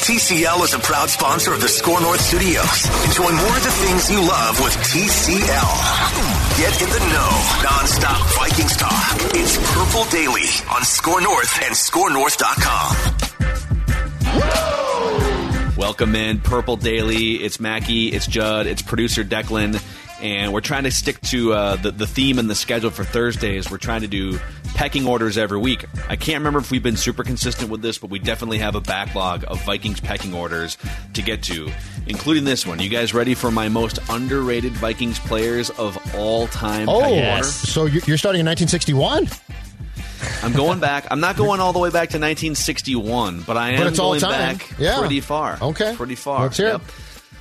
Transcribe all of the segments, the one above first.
TCL is a proud sponsor of the Score North Studios. Enjoy more of the things you love with TCL. Get in the know, nonstop Vikings talk. It's Purple Daily on Score North and ScoreNorth.com. Welcome in, Purple Daily. It's Mackey, it's Judd, it's producer Declan, and we're trying to stick to uh, the, the theme and the schedule for Thursdays. We're trying to do pecking orders every week. I can't remember if we've been super consistent with this, but we definitely have a backlog of Vikings pecking orders to get to, including this one. You guys ready for my most underrated Vikings players of all time? Oh, yes. so you're you're starting in 1961? I'm going back. I'm not going all the way back to 1961, but I am But it's all going time. back Yeah. pretty far. Okay. pretty far. Let's hear it.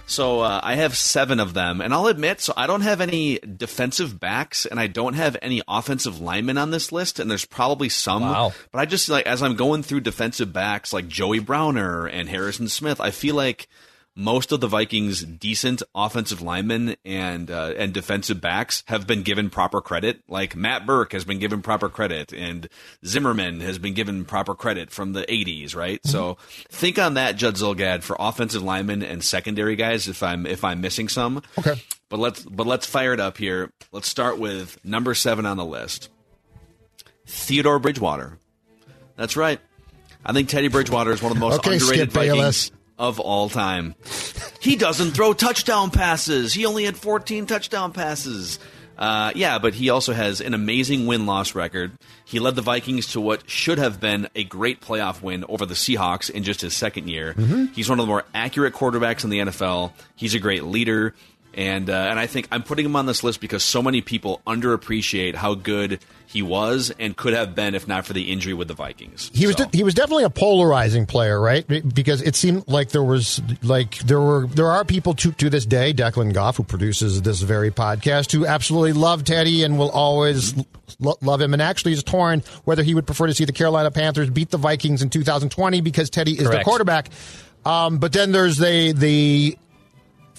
So uh, I have seven of them, and I'll admit, so I don't have any defensive backs, and I don't have any offensive linemen on this list, and there's probably some. Wow. But I just like as I'm going through defensive backs like Joey Browner and Harrison Smith, I feel like most of the Vikings' decent offensive linemen and uh, and defensive backs have been given proper credit. Like Matt Birk has been given proper credit, and Zimmerman has been given proper credit from the '80s. Right. So think on that, Judd Zulgad, for offensive linemen and secondary guys. If I'm if I'm missing some, Okay. but let's but let's fire it up here. Let's start with number seven on the list, Theodore Bridgewater. That's right. I think Teddy Bridgewater is one of the most Okay, underrated Skip Bayless. Of all time. He doesn't throw touchdown passes. He only had 14 touchdown passes. Uh, yeah, but he also has an amazing win loss record. He led the Vikings to what should have been a great playoff win over the Seahawks in just his second year. He's one of the more accurate quarterbacks in the NFL. He's a great leader. And uh, and I think I'm putting him on this list because so many people underappreciate how good he was and could have been if not for the injury with the Vikings. He was So- de- he was definitely a polarizing player, right? Because it seemed like there was like there were there are people to to this day, Declan Goff, who produces this very podcast, who absolutely love Teddy and will always lo- love him, and actually is torn whether he would prefer to see the Carolina Panthers beat the Vikings in 2020 because Teddy is the quarterback. Um, but then there's the the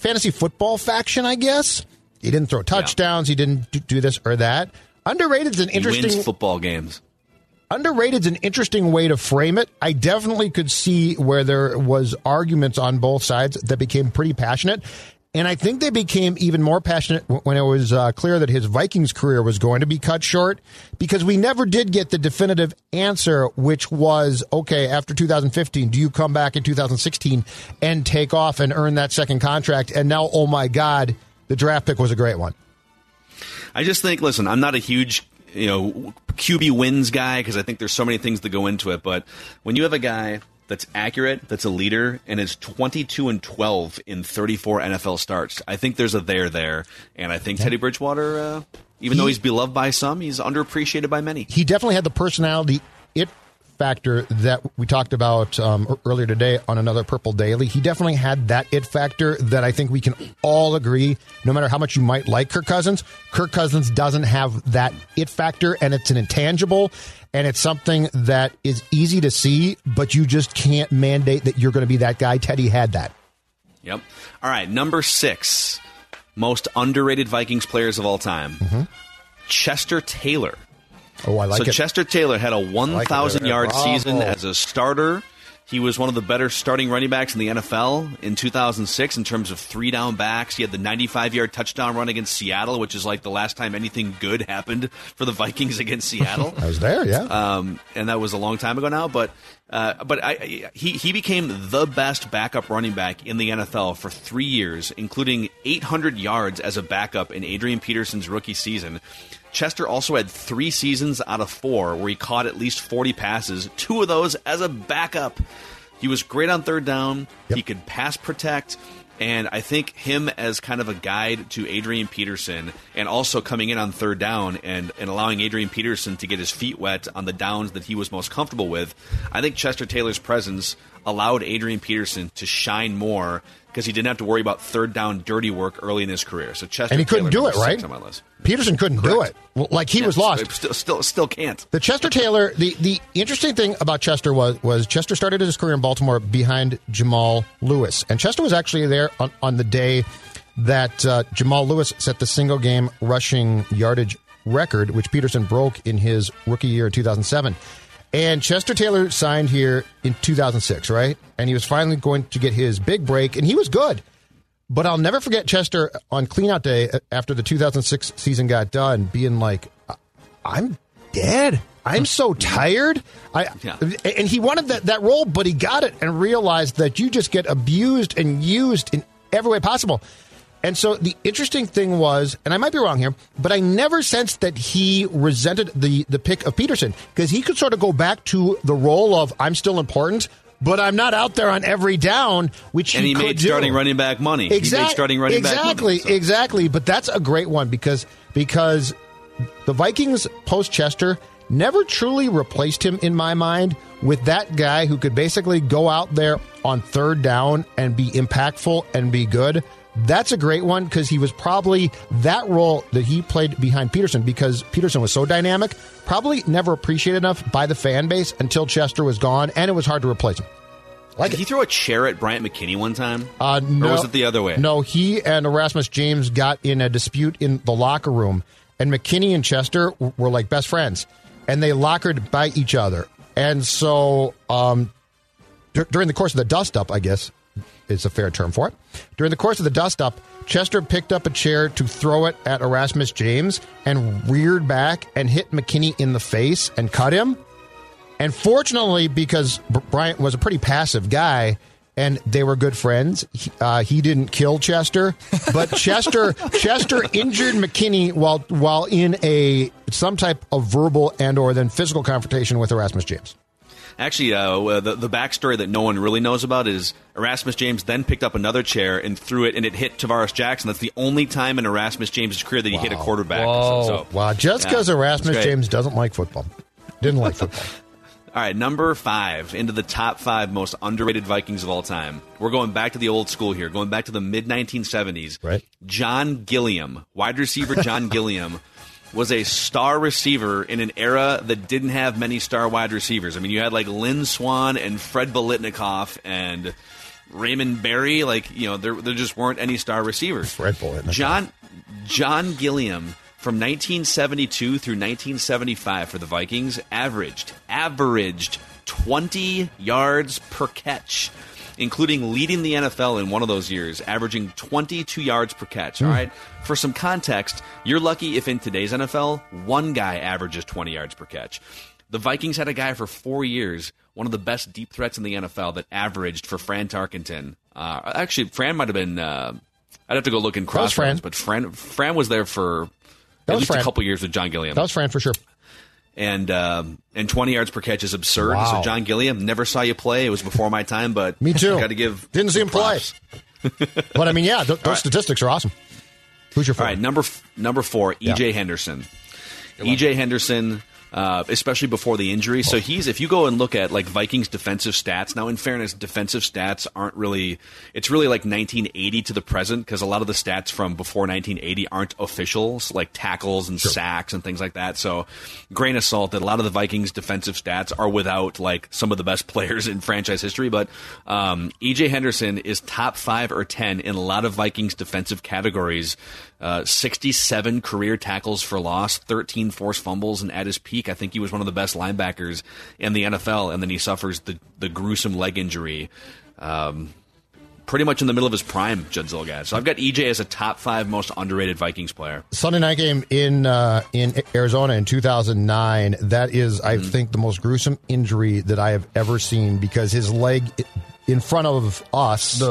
fantasy football faction, I guess. He didn't throw touchdowns. He didn't do, this or that. Underrated is an he interesting wins football games. underrated is an interesting way to frame it. I definitely could see where there was arguments on both sides that became pretty passionate. And I think they became even more passionate when it was uh, clear that his Vikings career was going to be cut short because we never did get the definitive answer, which was okay, after 2015, do you come back in 2016 and take off and earn that second contract? And now, oh my God, the draft pick was a great one. I just think, listen, I'm not a huge, you know, QB wins guy because I think there's so many things that go into it. But when you have a guy that's accurate, that's a leader, and is 22 and 12 in 34 NFL starts, I think there's a there there. And I think Teddy Bridgewater, uh, even though he's beloved by some, he's underappreciated by many. he definitely had the personality it factor that we talked about um, earlier today on another Purple Daily. He definitely had that it factor that I think we can all agree, no matter how much you might like Kirk Cousins, Kirk Cousins doesn't have that it factor, and it's an intangible. And it's something that is easy to see, but you just can't mandate that you're going to be that guy. Teddy had that. Yep. All right, number six, most underrated Vikings players of all time, mm-hmm. Chester Taylor. Oh, I like so it. Chester Taylor had a 1,000 it. yard Bravo. season as a starter. He was one of the better starting running backs in the NFL in 2006 in terms of three down backs. He had the 95 yard touchdown run against Seattle, which is like the last time anything good happened for the Vikings against Seattle. I was there, yeah. Um, and that was a long time ago now, but uh, but I, he he became the best backup running back in the NFL for three years, including 800 yards as a backup in Adrian Peterson's rookie season. Chester also had three seasons out of four where he caught at least 40 passes, two of those as a backup. He was great on third down. Yep. He could pass protect. And I think him as kind of a guide to Adrian Peterson and also coming in on third down and, and allowing Adrian Peterson to get his feet wet on the downs that he was most comfortable with, I think Chester Taylor's presence allowed Adrian Peterson to shine more because he didn't have to worry about third down dirty work early in his career. So Chester and he couldn't do it, right? On my list. Peterson couldn't do it. Like he Yeah, was lost. Still, still, still can't. The Chester Taylor, the, the interesting thing about Chester was was Chester started his career in Baltimore behind Jamal Lewis, and Chester was actually there on, on the day that uh, Jamal Lewis set the single game rushing yardage record, which Peterson broke in his rookie year in 2007. And Chester Taylor signed here in 2006, right? And he was finally going to get his big break, and he was good. But I'll never forget Chester on cleanout day after the 2006 season got done being like, I'm dead. I'm so tired. I Yeah. and he wanted that, that role, but he got it and realized that you just get abused and used in every way possible. And so the interesting thing was, and I might be wrong here, but I never sensed that he resented the the pick of Peterson because he could sort of go back to the role of I'm still important, but I'm not out there on every down, which And he could made do. starting running back money. He made Exactly. starting running exactly, back money. so- exactly. But that's a great one because because the Vikings post Chester never truly replaced him in my mind with that guy who could basically go out there on third down and be impactful and be good. That's a great one because he was probably that role that he played behind Peterson because Peterson was so dynamic, probably never appreciated enough by the fan base until Chester was gone and it was hard to replace him. Like Did he throw a chair at Bryant McKinnie one time? uh, no, or was it the other way? No, he and Erasmus James got in a dispute in the locker room, and McKinnie and Chester were like best friends, and they lockered by each other. And so, um, dur- during the course of the dust up, I guess is a fair term for it. During the course of the dust up, Chester picked up a chair to throw it at Erasmus James and reared back and hit McKinnie in the face and cut him. And fortunately, because Bryant was a pretty passive guy and they were good friends, he, uh, he didn't kill Chester. But Chester Chester injured McKinnie while while in a some type of verbal and or then physical confrontation with Erasmus James. Actually, uh, the, the backstory that no one really knows about is Erasmus James then picked up another chair and threw it, and it hit Tarvaris Jackson. That's the only time in Erasmus James' career that he hit a quarterback. Whoa. So, Wow, just because that's Erasmus. James doesn't like football, didn't like football. All right, number five into the top five most underrated Vikings of all time. We're going back to the old school here, going back to the mid 1970s. Right. John Gilliam, wide receiver John Gilliam, was a star receiver in an era that didn't have many star wide receivers. I mean, you had like Lynn Swann and Fred Biletnikoff and Raymond Berry. Like, you know, there, there just weren't any star receivers. Fred Biletnikoff. John John Gilliam from 1972 through 1975 for the Vikings averaged averaged 20 yards per catch, including leading the NFL in one of those years, averaging 22 yards per catch. All right. For some context, you're lucky if in today's NFL one guy averages 20 yards per catch. The Vikings had a guy for four years, one of the best deep threats in the NFL, that averaged for Fran Tarkenton. Uh, actually, Fran might have been. Uh, I'd have to go look in cross Fran. but Fran Fran was there for That at was least Fran. a couple years with John Gilliam, That was Fran for sure. and um, and 20 yards per catch is absurd. Wow. So John Gilliam never saw you play. It was before my time, but Me too. Got to give Didn't see him play. But I mean, yeah, th- those statistics are awesome. Who's your All favorite? right, number f- number four, EJ Henderson. EJ Henderson, uh, especially before the injury. So he's if you go and look at like Vikings defensive stats. Now, in fairness, defensive stats aren't really. It's really like 1980 to the present because a lot of the stats from before 1980 aren't officials, like tackles and sacks and things like that. So, grain of salt that a lot of the Vikings defensive stats are without like some of the best players in franchise history. But um, EJ Henderson is top five or ten in a lot of Vikings defensive categories. Uh, 67 career tackles for loss, 13 forced fumbles, and at his peak. I think he was one of the best linebackers in the NFL, and then he suffers the the gruesome leg injury. Um, pretty much in the middle of his prime, Judd Zulgad. So I've got EJ as a top five most underrated Vikings player. Sunday night game in uh, in Arizona in 2009. That is, I Mm-hmm. think, the most gruesome injury that I have ever seen because his leg in front of us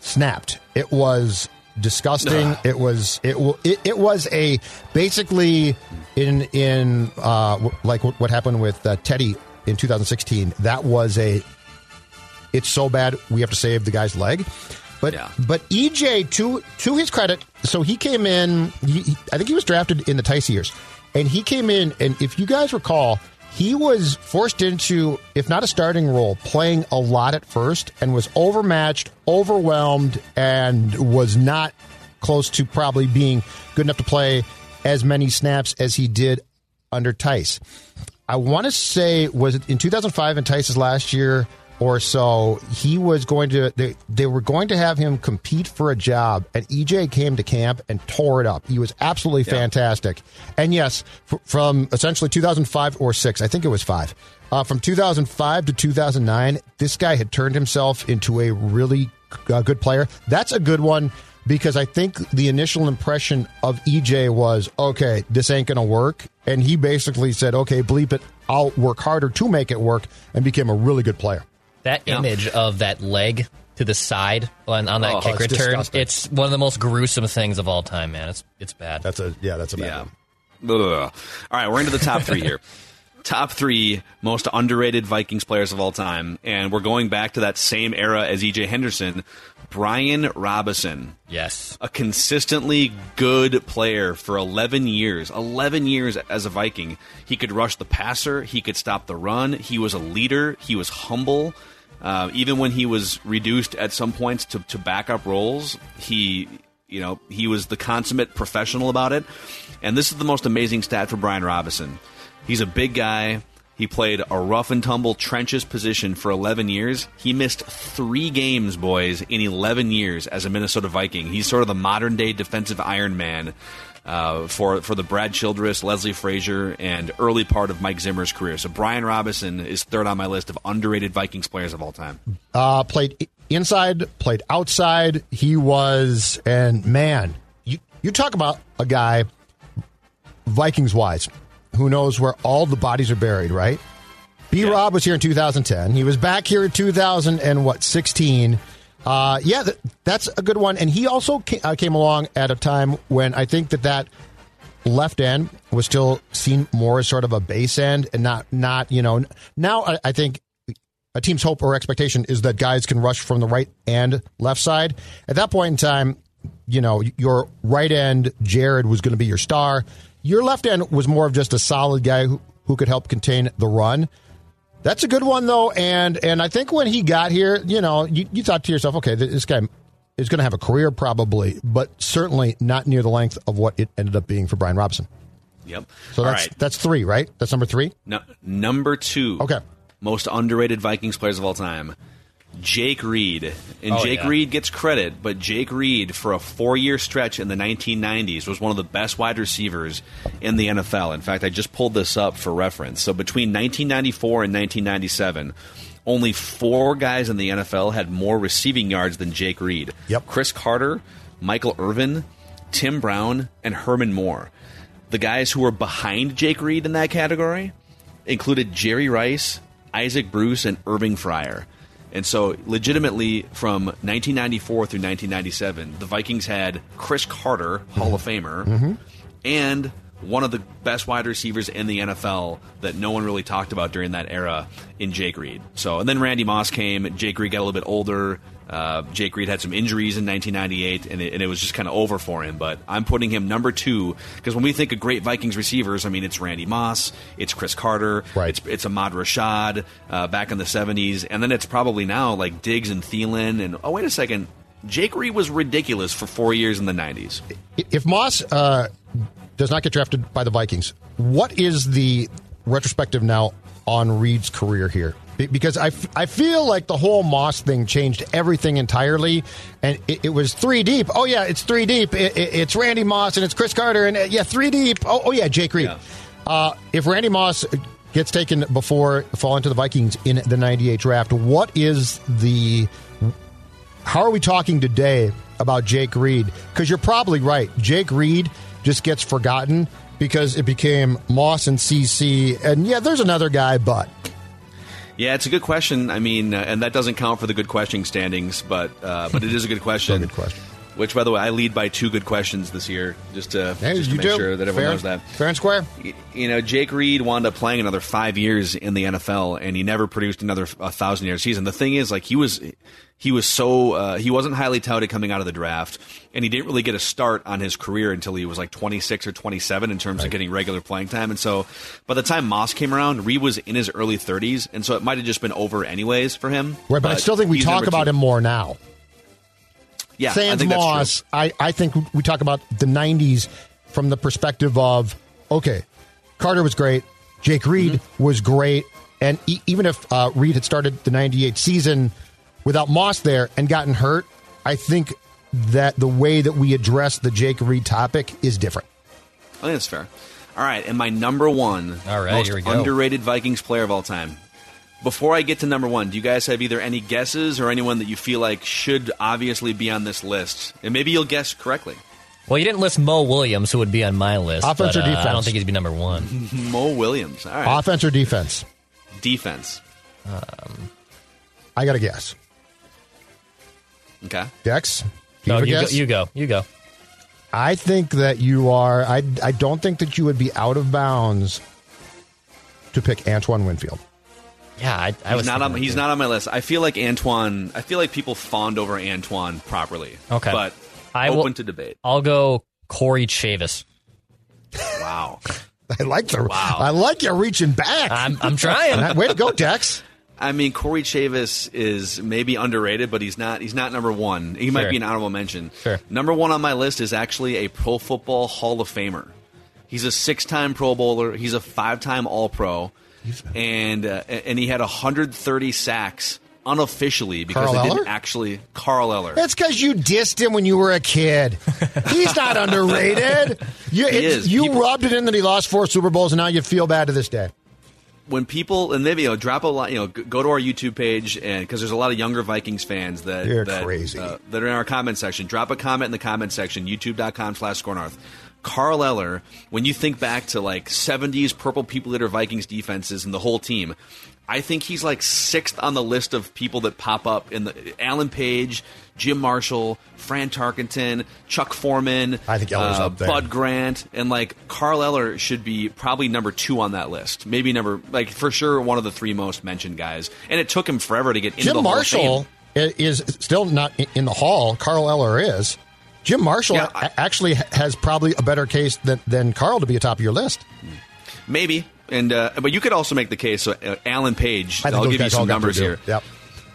snapped. It was disgusting. It was it, it it was a basically in in uh, w- like what what happened with uh, Teddy in 2016. That was a it's so bad we have to save the guy's leg. But Yeah. but EJ to to his credit, so he came in. He- I think he was drafted in the Tice years, and he came in. And if you guys recall, he was forced into, if not a starting role, playing a lot at first, and was overmatched, overwhelmed, and was not close to probably being good enough to play as many snaps as he did under Tice. I want to say was it in 2005 in Tice's last year or so he was going to they, they were going to have him compete for a job and EJ came to camp and tore it up. He was absolutely fantastic. And yes, f- from essentially 2005 or 6, I think it was 5. Uh, from 2005 to 2009, this guy had turned himself into a really uh, good player. That's a good one because I think the initial impression of EJ was, okay, this ain't going to work. And he basically said, okay, bleep it. I'll work harder to make it work and became a really good player. That Yeah. image of that leg to the side on, on that Oh, kick it's return, disgusting. it's one of the most gruesome things of all time, man. It's it's bad. That's a, yeah, that's a bad Yeah. one. Ugh. All right, we're into the top three here. top three most underrated Vikings players of all time, and we're going back to that same era as EJ Henderson, Brian Robison. yes. a consistently good player for 11 years. 11 years as a Viking. He could rush the passer, he could stop the run, he was a leader, he was humble. Uh, even when he was reduced at some points to, to backup roles, he you know he was the consummate professional about it. And this is the most amazing stat for Brian Robinson. He's a big guy. He played a rough and tumble trenches position for 11 years. He missed three games, boys, in 11 years as a Minnesota Viking. He's sort of the modern day defensive Iron Man uh, for for the Brad Childress, Leslie Frazier, and early part of Mike Zimmer's career. So Brian Robinson is third on my list of underrated Vikings players of all time. Uh, played inside, played outside. He was, and man, you, you talk about a guy, Vikings wise, who knows where all the bodies are buried, right? B Rob was here in 2010. He was back here in 2000 and what 16. Uh, yeah, th- that's a good one. And he also ca- uh, came along at a time when I think that that left end was still seen more as sort of a base end and not not you know now I, I think a team's hope or expectation is that guys can rush from the right and left side. At that point in time, you know, your right end, Jared, was going to be your star. Your left end was more of just a solid guy who, who could help contain the run. That's a good one, though. And and I think when he got here, you know, you, you thought to yourself, okay, this guy is going to have a career probably, but certainly not near the length of what it ended up being for Brian Robinson. Yep. So All that's right. that's three, right? That's number three. No, number two. Okay. Most underrated Vikings players of all time. Jake Reed. And Oh, Jake yeah. Reed gets credit, but Jake Reed, for a four year stretch in the 1990s, was one of the best wide receivers in the NFL. In fact, I just pulled this up for reference. So between 1994 and 1997, only four guys in the NFL had more receiving yards than Jake Reed. Yep. Cris Carter, Michael Irvin, Tim Brown, and Herman Moore. The guys who were behind Jake Reed in that category included Jerry Rice, Isaac Bruce, and Irving Fryar. And so, legitimately, from 1994 through 1997, the Vikings had Cris Carter, Hall of Famer, mm-hmm. and one of the best wide receivers in the NFL that no one really talked about during that era in Jake Reed. So, and then Randy Moss came. Jake Reed got a little bit older. Uh, Jake Reed had some injuries in 1998, and it, and it was just kind of over for him. But I'm putting him number two because when we think of great Vikings receivers, I mean it's Randy Moss, it's Cris Carter, Right. it's it's Ahmad Rashad uh, back in the 70s, and then it's probably now like Diggs and Thielen. And oh wait a second, Jake Reed was ridiculous for four years in the 90s. if Moss uh, does not get drafted by the Vikings, what is the retrospective now on Reed's career here? Be- Because I, f- I feel like the whole Moss thing changed everything entirely, and it, it was three deep. Oh yeah, it's three deep. It, it- it's Randy Moss and it's Cris Carter, and uh, yeah, three deep. Oh, oh yeah, Jake Reed. Yeah. Uh, if Randy Moss gets taken before falling to the Vikings in the 98 draft, what is the. How are we talking today about Jake Reed? Because you're probably right. Jake Reed just gets forgotten because it became Moss and CC. And yeah, there's another guy, but. Yeah, it's a good question. I mean, uh, and that doesn't count for the good questioning standings, but uh, but it is a good question. good question. Which, by the way, I lead by two good questions this year, just to, Hey, just to make do. sure that everyone Fair- knows that. Fair and square. You know, Jake Reed wound up playing another five years in the NFL, and he never produced another a thousand yard season. The thing is, like he was, he was so uh, he wasn't highly touted coming out of the draft, and he didn't really get a start on his career until he was like twenty six or twenty seven in terms of getting regular playing time. And so, by the time Moss came around, Reed was in his early thirties, and so it might have just been over anyways for him. Right, but, I still think we talk about two. him more now. Yeah, I Sans think that's true. Moss, I, I think we talk about the 90s from the perspective of, okay, Carter was great, Jake Reed Mm-hmm. was great, and e- even if uh, Reed had started the 98 season without Moss there and gotten hurt, I think that the way that we address the Jake Reed topic is different. I think that's fair. All right, and my number one All right, most here we go. underrated Vikings player of all time. Before I get to number one, do you guys have either any guesses or anyone that you feel like should obviously be on this list? And maybe you'll guess correctly. Well, you didn't list Moe Williams, who would be on my list. Offense but, or uh, I don't think he'd be number one. Moe Williams. All right. Offense or defense? Defense. I got a guess. Okay. Dex? do no, have a you go, you go. You go. I think that you are. I, I don't think that you would be out of bounds to pick Antoine Winfield. Yeah, I, I He's was not on. He's that not on my list. I feel like Antoine. I feel like people fawned over Antoine properly. Okay. but I open will- to debate. I'll go Corey Chavous. Wow. I like the. Wow. I like you reaching back. I'm, I'm trying. Way to go, Dex. I mean, Corey Chavous is maybe underrated, but he's not. He's not number one. He might be an honorable mention. Sure. Number one on my list is actually a Pro Football Hall of Famer. He's a six-time Pro Bowler. He's a five-time All-Pro, and uh, and he had 130 sacks unofficially because Carl they didn't Eller? actually. Carl Eller. That's because you dissed him when you were a kid. He's not underrated. You, He is. you People- rubbed it in that he lost four Super Bowls, and now you feel bad to this day. when people and maybe you know drop a lot, you know, go to our YouTube page and because there's a lot of younger Vikings fans that You're that, crazy. uh, that are in our comment section. Drop a comment in the comment section. YouTube.com/slash Score North. Carl Eller. When you think back to like 70s Purple People Eater Vikings defenses and the whole team, I think he's like sixth on the list of people that pop up in the Alan Page, Jim Marshall, Fran Tarkenton, Chuck Foreman. I think Eller's uh, up there. Bud Grant and like Carl Eller should be probably number two on that list. Maybe number like for sure one of the three most mentioned guys. And it took him forever to get into Jim the Hall of Marshall Fame. is still not in the hall. Carl Eller is. Jim Marshall Yeah, I- actually has probably a better case than, than Carl to be atop of your list. Maybe. And uh, but you could also make the case. So uh, Alan Page. I I'll give you some numbers here. Yep.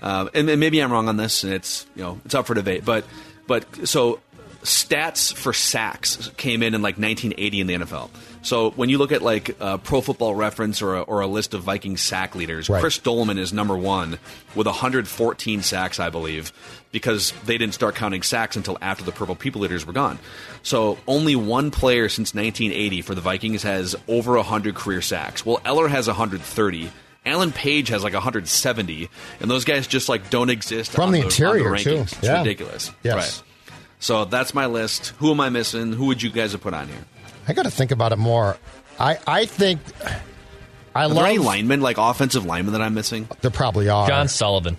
Um, and, and maybe I'm wrong on this, and it's you know it's up for debate. But but so stats for sacks came in in like 1980 in the NFL. So when you look at like uh, Pro Football Reference or a, or a list of Viking sack leaders, Right. Chris Doleman is number one with 114 sacks, I believe, because they didn't start counting sacks until after the Purple People Eaters were gone. So only one player since 1980 for the Vikings has over 100 career sacks. Well, Eller has 130. Alan Page has like 170, and those guys just like don't exist From on the on interior, rankings. too. It's Yeah. ridiculous. Yes. Right. So that's my list. Who am I missing? Who would you guys have put on here? I got to think about it more. I, I think I Are love. there any linemen, like offensive linemen, that I'm missing? there probably are. John Sullivan.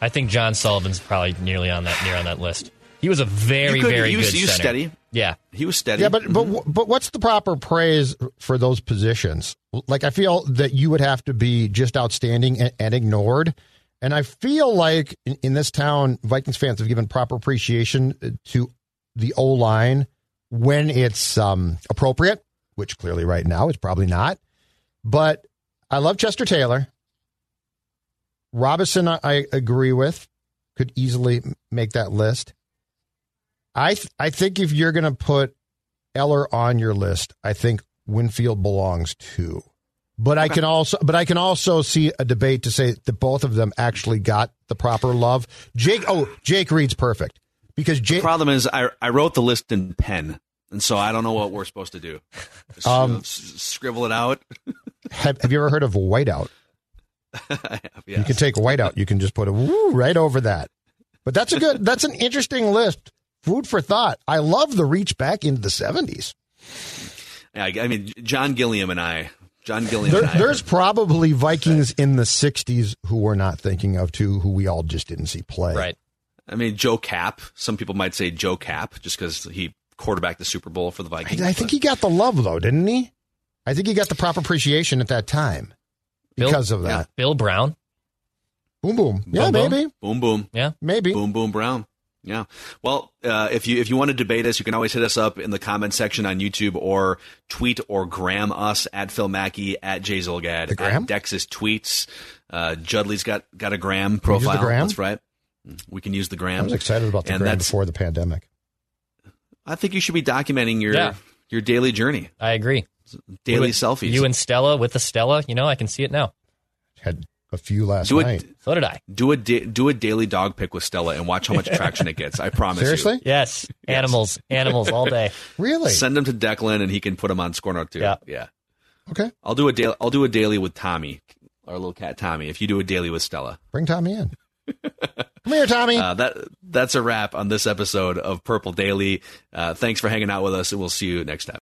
I think John Sullivan's probably nearly on that near on that list. He was a very You could- very he was- good he was center. steady. Yeah, He was steady. Yeah, but but but what's the proper praise for those positions? Like I feel that you would have to be just outstanding and, and ignored. And I feel like in, in this town, Vikings fans have given proper appreciation to the O line when it's um, appropriate, which clearly right now is probably not. But I love Chester Taylor. Robinson, I, agree with, could easily make that list. I th- I think if you're going to put Eller on your list, I think Winfield belongs too. But I can also but I can also see a debate to say that both of them actually got the proper love. Jake oh, Jake Reed's perfect. Because the problem is, I I wrote the list in pen, and so I don't know what we're supposed to do. Just, Um, s- scribble it out. Have, have you ever heard of whiteout? Yes. You can take whiteout. You can just put a woo right over that. But that's a good. That's an interesting list. Food for thought. I love the reach back into the seventies. Yeah, I I mean, John Gilliam and I. John Gilliam. There, and I there's are- probably Vikings in the '60s who we're not thinking of too, who we all just didn't see play. Right. I mean, Joe Kapp. Some people might say Joe Kapp just because he quarterbacked the Super Bowl for the Vikings. I, I think but- he got the love though, didn't he? I think he got the proper appreciation at that time Bill- because of that. Bill Brown. Boom, boom. Yeah, Boom, boom. maybe, boom boom. Yeah. maybe. Boom Boom Brown. Yeah. Well, uh, if you if you want to debate us, you can always hit us up in the comment section on YouTube or tweet or gram us at Phil Mackey at Jay Zulgad at Dex's tweets. Uh, Judley's got got a gram we use the profile. gram? That's right. We can use the gram. I was excited about the And gram before the pandemic. I think you should be documenting your Yeah. your daily journey, I agree. daily You and- selfies. You and Stella with the Stella. You know, I can see it now. Had a few last do night. it. So did I. Do a da- do a daily dog pick with Stella and watch how much traction it gets. I promise. you. Seriously? Yes. Animals. Animals all day. Really? Send them to Declan and he can put them on Score North too. Yeah. yeah. Okay. I'll do a daily. I'll do a daily with Tommy, our little cat Tommy. If you do a daily with Stella, Bring Tommy in. Come here, Tommy. uh, that that's a wrap on this episode of Purple Daily. Uh, thanks for hanging out with us, and we'll see you next time.